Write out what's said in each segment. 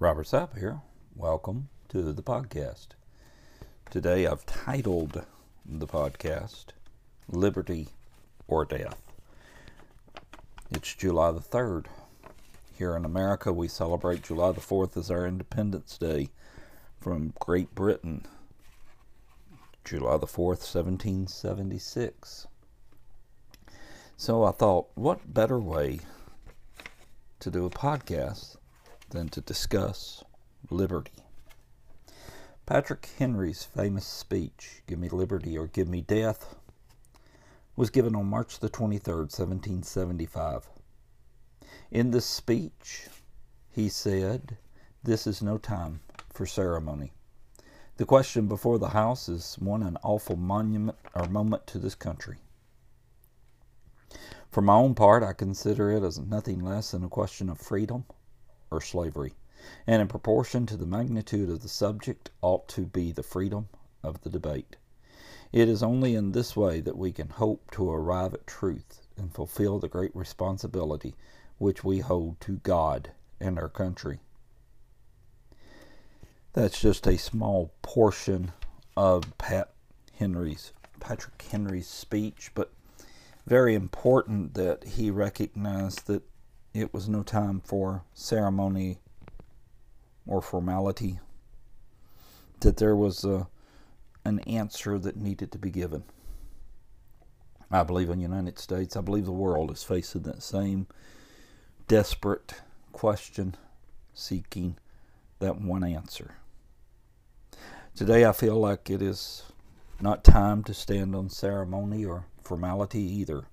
Robert Sapp here. Welcome to the podcast. Today I've titled the podcast Liberty or Death. It's July the 3rd. Here in America, we celebrate July the 4th as our Independence Day from Great Britain. July the 4th, 1776. So I thought, what better way to do a podcast than to discuss liberty? Patrick Henry's famous speech, Give Me Liberty or Give Me Death, was given on March the 23rd, 1775. In this speech, he said, This is no time for ceremony. The question before the House is one an awful monument or moment to this country. For my own part, I consider it as nothing less than a question of freedom or slavery, and in proportion to the magnitude of the subject, ought to be the freedom of the debate. It is only in this way that we can hope to arrive at truth and fulfill the great responsibility which we hold to God and our country. That's just a small portion of Pat Henry's Patrick Henry's speech, but very important that he recognized that it was no time for ceremony or formality, that there was a, an answer that needed to be given. I believe in the United States, I believe the world is facing that same desperate question, seeking that one answer. Today, I feel like it is not time to stand on ceremony or formality either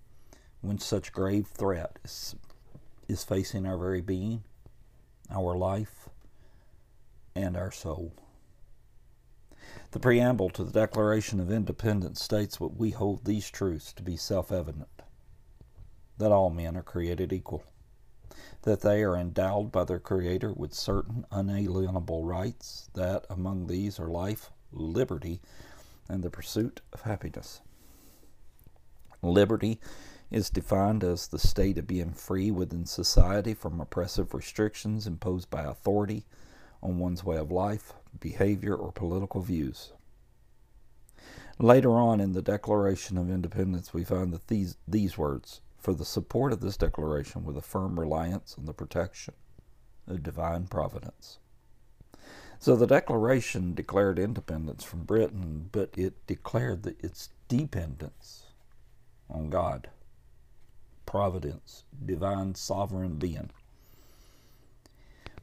when such grave threat is, is facing our very being, our life, and our soul. The preamble to the Declaration of Independence states what we hold these truths to be self evident that all men are created equal, that they are endowed by their Creator with certain unalienable rights, that among these are life, liberty, and the pursuit of happiness. Liberty is defined as the state of being free within society from oppressive restrictions imposed by authority on one's way of life, behavior, or political views. Later on in the Declaration of Independence, we find that these, these words for the support of this declaration with a firm reliance on the protection of divine providence. So the Declaration declared independence from Britain, but it declared its dependence on God, providence, divine sovereign being.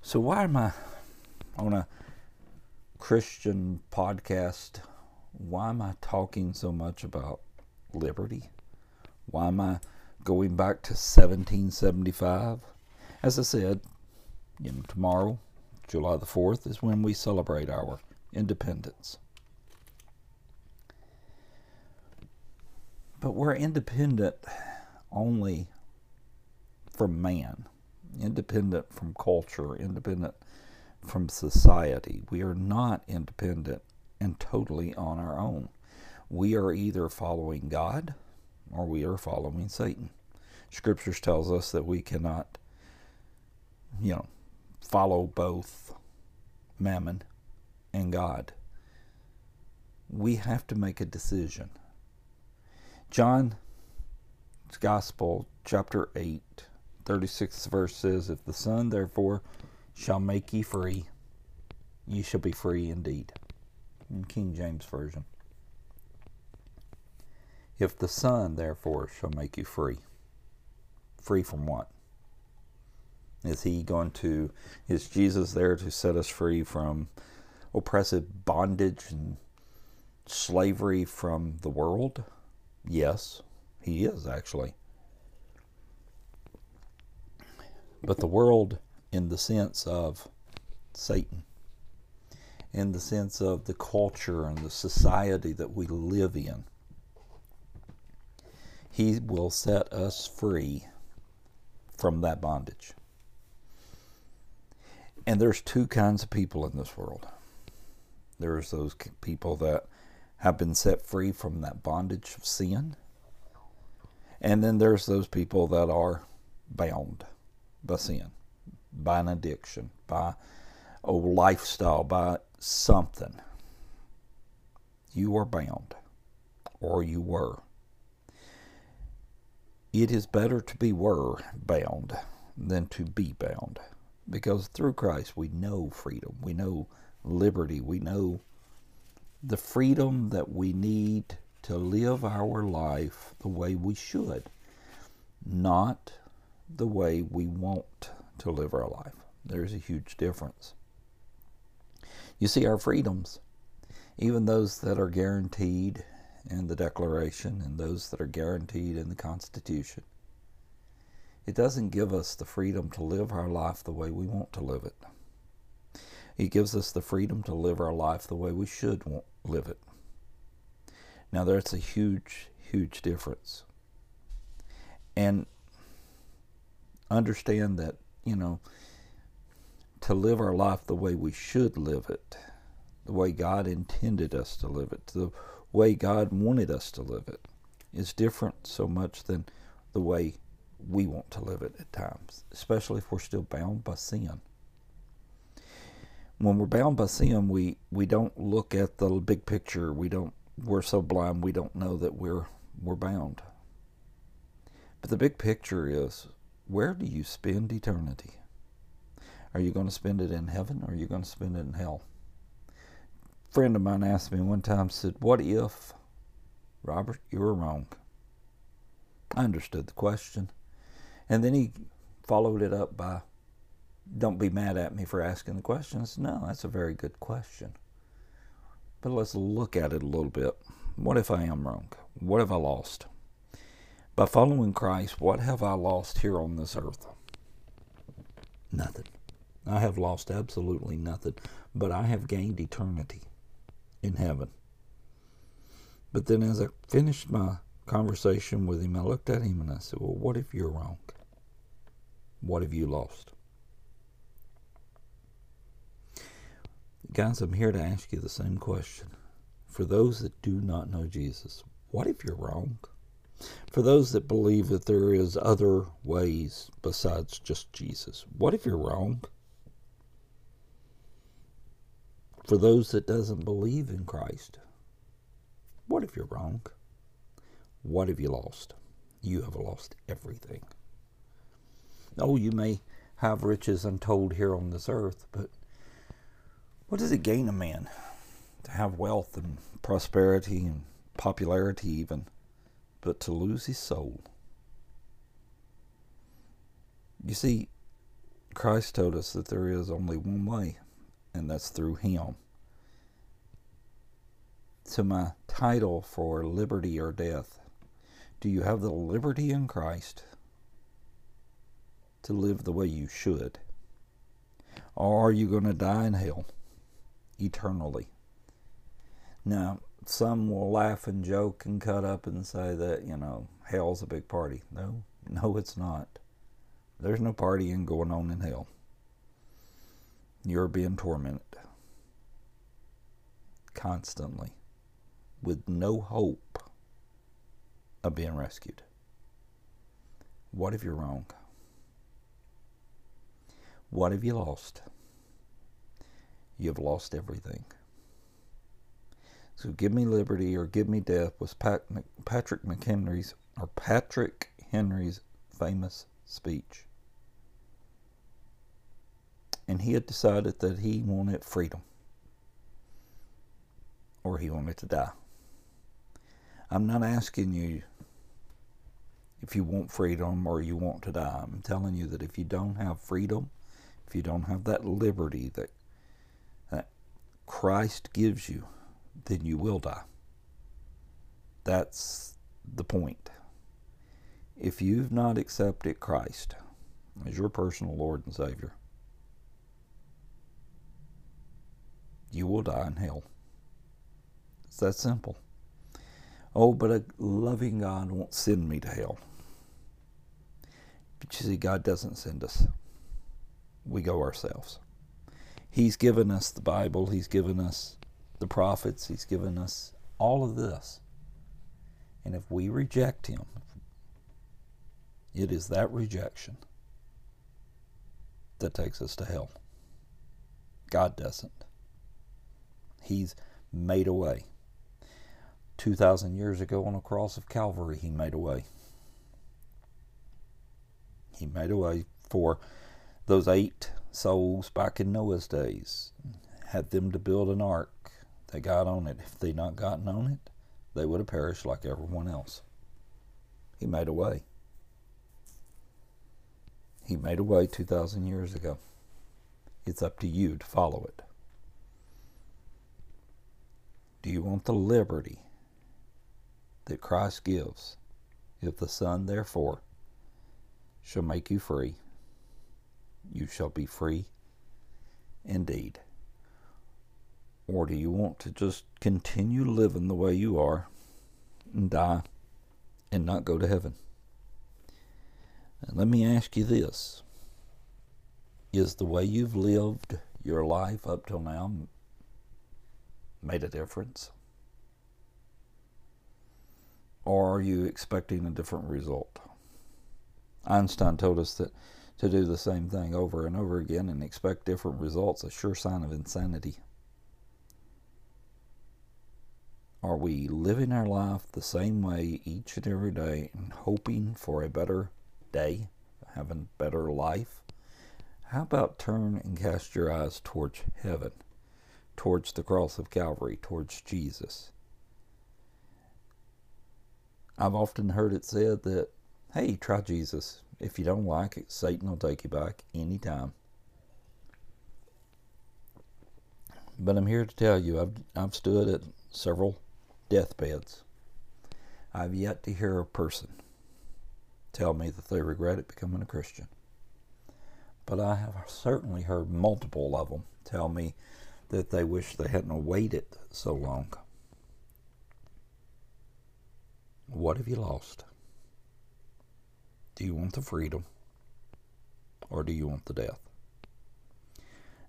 So why am I on a Christian podcast? Why am I talking so much about liberty? Why am I going back to 1775? As I said, you know, tomorrow, July the 4th, is when we celebrate our independence. But we're independent only from man, independent from culture, independent from society. We are not independent and totally on our own. We are either following God or we are following Satan. Scriptures tells us that we cannot, you know, follow both mammon and God. We have to make a decision. Gospel, chapter 8, 36th verse says, If the Son therefore shall make ye free, ye shall be free indeed. In King James Version. If the Son therefore shall make you free, free from what? Is he going to, is Jesus there to set us free from oppressive bondage and slavery from the world? Yes, he is actually. But the world, in the sense of Satan, in the sense of the culture and the society that we live in, he will set us free from that bondage. And there's two kinds of people in this world. There's those people that have been set free from that bondage of sin. And then there's those people that are bound by sin, by an addiction, by a lifestyle, by something, you are bound, or you were. It is better to be were bound than to be bound. Because through Christ we know freedom, we know liberty, we know the freedom that we need to live our life the way we should, not the way we want to live our life. There's a huge difference. You see, our freedoms, even those that are guaranteed in the Declaration and those that are guaranteed in the Constitution, it doesn't give us the freedom to live our life the way we want to live it. It gives us the freedom to live our life the way we should live it. Now, that's a huge, huge difference. And understand that, you know, to live our life the way we should live it, the way God intended us to live it, the way God wanted us to live it, is different so much than the way we want to live it at times, especially if we're still bound by sin. When we're bound by sin, we, we don't look at the big picture. We don't we're so blind we don't know that we're we're bound. But the big picture is where do you spend eternity? Are you going to spend it in heaven or are you going to spend it in hell? A friend of mine asked me one time, said, What if, Robert, you were wrong? I understood the question. And then he followed it up by, Don't be mad at me for asking the question. I said, No, that's a very good question. But let's look at it a little bit. What if I am wrong? What have I lost? By following Christ, what have I lost here on this earth? Nothing. I have lost absolutely nothing, but I have gained eternity in heaven. But then as I finished my conversation with him, I looked at him and I said, Well, what if you're wrong? What have you lost? Guys, I'm here to ask you the same question. For those that do not know Jesus, what if you're wrong? For those that believe that there is other ways besides just Jesus, what if you're wrong? For those that doesn't believe in Christ, what if you're wrong? What have you lost? You have lost everything. Oh, you may have riches untold here on this earth, but what does it gain a man to have wealth and prosperity and popularity, even, but to lose his soul? You see, Christ told us that there is only one way, and that's through Him. So, my title for Liberty or Death do you have the liberty in Christ to live the way you should? Or are you going to die in hell? Eternally. Now, some will laugh and joke and cut up and say that, you know, hell's a big party. No, no, it's not. There's no partying going on in hell. You're being tormented constantly with no hope of being rescued. What if you're wrong? What have you lost? You have lost everything. So give me liberty or give me death was Pat, Patrick McHenry's or Patrick Henry's famous speech. And he had decided that he wanted freedom or he wanted to die. I'm not asking you if you want freedom or you want to die. I'm telling you that if you don't have freedom, if you don't have that liberty that Christ gives you, then you will die. That's the point. If you've not accepted Christ as your personal Lord and Savior, you will die in hell. It's that simple. Oh, but a loving God won't send me to hell. But you see, God doesn't send us, we go ourselves. He's given us the Bible, He's given us the prophets, He's given us all of this. And if we reject Him, it is that rejection that takes us to hell. God doesn't. He's made a way. 2,000 years ago on the cross of Calvary, He made a way. He made a way for those eight souls back in Noah's days. Had them to build an ark. They got on it. If they not gotten on it, they would have perished like everyone else. He made a way. He made a way 2,000 years ago. It's up to you to follow it. Do you want the liberty that Christ gives? If the Son, therefore, shall make you free, you shall be free indeed. Or do you want to just continue living the way you are and die and not go to heaven? And let me ask you this Is the way you've lived your life up till now made a difference? Or are you expecting a different result? Einstein told us that to do the same thing over and over again and expect different results, a sure sign of insanity. Are we living our life the same way each and every day and hoping for a better day, having a better life? How about turn and cast your eyes towards heaven, towards the cross of Calvary, towards Jesus? I've often heard it said that, hey, try Jesus. If you don't like it, Satan will take you back anytime. But I'm here to tell you, I've, I've stood at several deathbeds. I've yet to hear a person tell me that they regret it becoming a Christian. But I have certainly heard multiple of them tell me that they wish they hadn't waited so long. What have you lost? Do you want the freedom or do you want the death?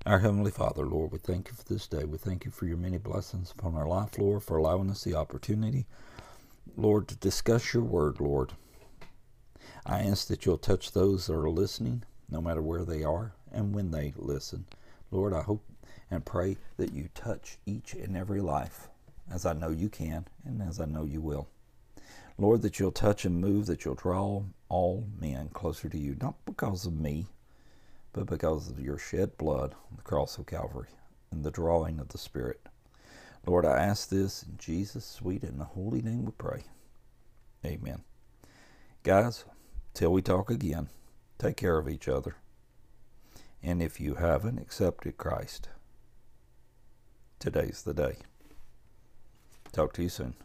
Our Heavenly Father, Lord, we thank you for this day. We thank you for your many blessings upon our life, Lord, for allowing us the opportunity, Lord, to discuss your word, Lord. I ask that you'll touch those that are listening, no matter where they are and when they listen. Lord, I hope and pray that you touch each and every life, as I know you can and as I know you will. Lord, that you'll touch and move, that you'll draw all men closer to you, not because of me, but because of your shed blood on the cross of Calvary and the drawing of the Spirit. Lord, I ask this in Jesus' sweet and holy name we pray. Amen. Guys, till we talk again, take care of each other. And if you haven't accepted Christ, today's the day. Talk to you soon.